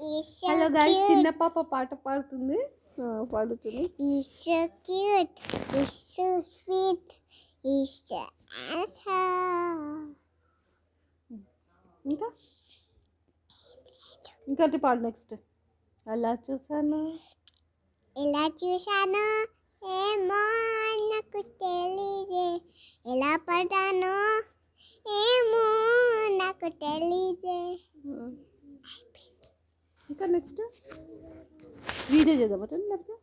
Hello guys. చిన్న పాప పాట పాడుతుంది. పాడుతుంది. So awesome. ఇంకా? ఇంకోటి పాడు నెక్స్ట్ అలా చూసాను ఎలా చూశానో ఏమో నాకు తెలియదే ఎలా పడ్డానో ఏమో నాకు తెలియదే ఇంకా నెక్స్ట్ వీడియో చేద్దామట లేకపోతే